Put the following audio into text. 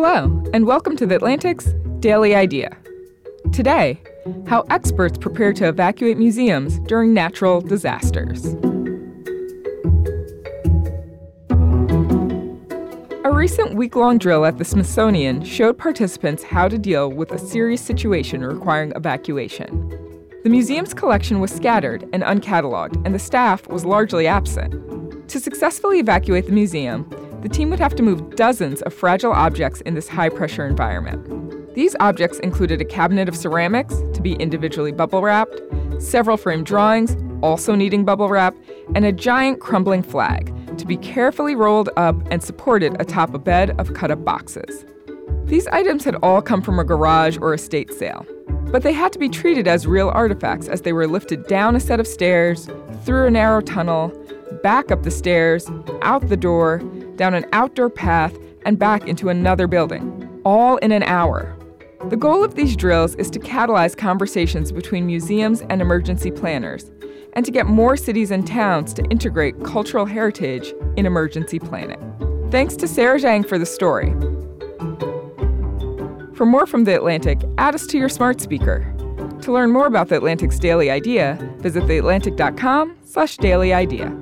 Hello, and welcome to The Atlantic's Daily Idea. Today, how experts prepare to evacuate museums during natural disasters. A recent week long drill at the Smithsonian showed participants how to deal with a serious situation requiring evacuation. The museum's collection was scattered and uncatalogued, and the staff was largely absent. To successfully evacuate the museum, the team would have to move dozens of fragile objects in this high pressure environment. These objects included a cabinet of ceramics to be individually bubble wrapped, several framed drawings, also needing bubble wrap, and a giant crumbling flag to be carefully rolled up and supported atop a bed of cut up boxes. These items had all come from a garage or estate sale, but they had to be treated as real artifacts as they were lifted down a set of stairs, through a narrow tunnel, back up the stairs, out the door, down an outdoor path, and back into another building, all in an hour. The goal of these drills is to catalyze conversations between museums and emergency planners, and to get more cities and towns to integrate cultural heritage in emergency planning. Thanks to Sarah Zhang for the story. For more from The Atlantic, add us to your smart speaker. To learn more about The Atlantic's Daily Idea, visit theatlantic.com slash daily idea.